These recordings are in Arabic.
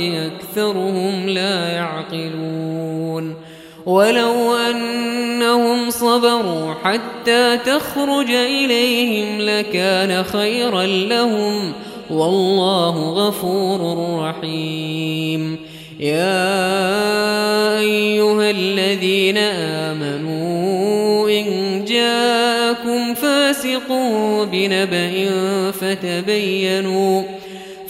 أكثرهم لا يعقلون ولو أنهم صبروا حتى تخرج إليهم لكان خيرا لهم والله غفور رحيم يا أيها الذين آمنوا إن جاءكم فاسق بنبأ فتبينوا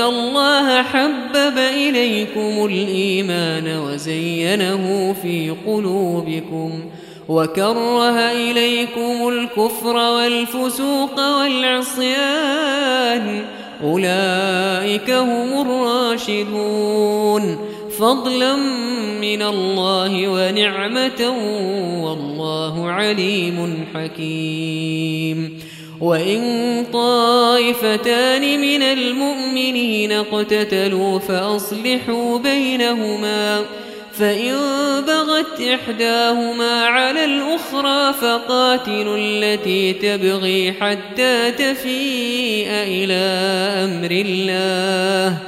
الله حبب إليكم الإيمان وزينه في قلوبكم وكره إليكم الكفر والفسوق والعصيان أولئك هم الراشدون فضلا من الله ونعمة والله عليم حكيم وإن طائفتان من المؤمنين اقتتلوا فأصلحوا بينهما فإن بغت إحداهما على الأخرى فقاتلوا التي تبغي حتى تفيء إلى أمر الله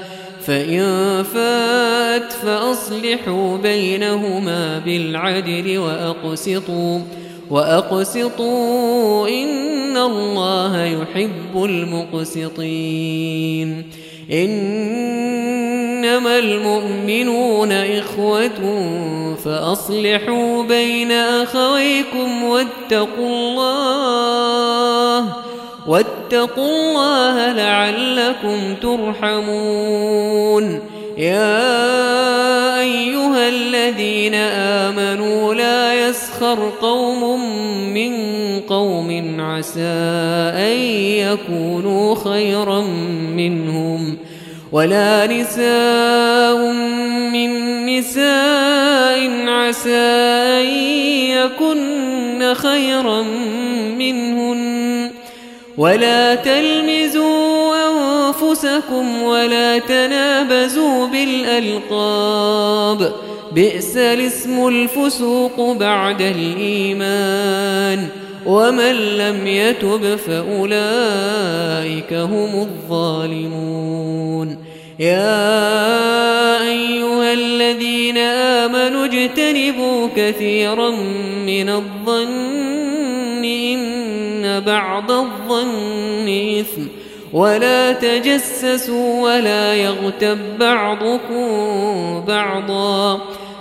فإن فات فأصلحوا بينهما بالعدل وأقسطوا وأقسطوا إن الله يحب المقسطين إنما المؤمنون إخوة فأصلحوا بين أخويكم واتقوا الله واتقوا الله لعلكم ترحمون يا أيها الذين آمنوا لا يسخر قوم من قوم عسى أن يكونوا خيرا منهم. ولا نساء من نساء عسى أن يكن خيرا منهن. ولا تلمزوا أنفسكم ولا تنابزوا بالألقاب. بئس الاسم الفسوق بعد الإيمان ومن لم يتب فأولئك هم الظالمون يا أيها الذين آمنوا اجتنبوا كثيرا من الظن إن بعض الظن إثم ولا تجسسوا ولا يغتب بعضكم بعضا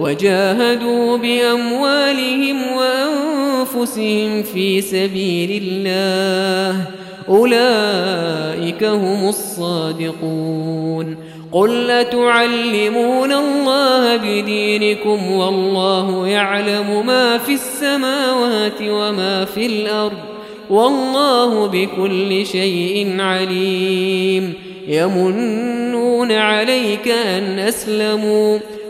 وجاهدوا بأموالهم وأنفسهم في سبيل الله. أولئك هم الصادقون. قل أتعلمون الله بدينكم والله يعلم ما في السماوات وما في الأرض. والله بكل شيء عليم. يمنون عليك أن أسلموا.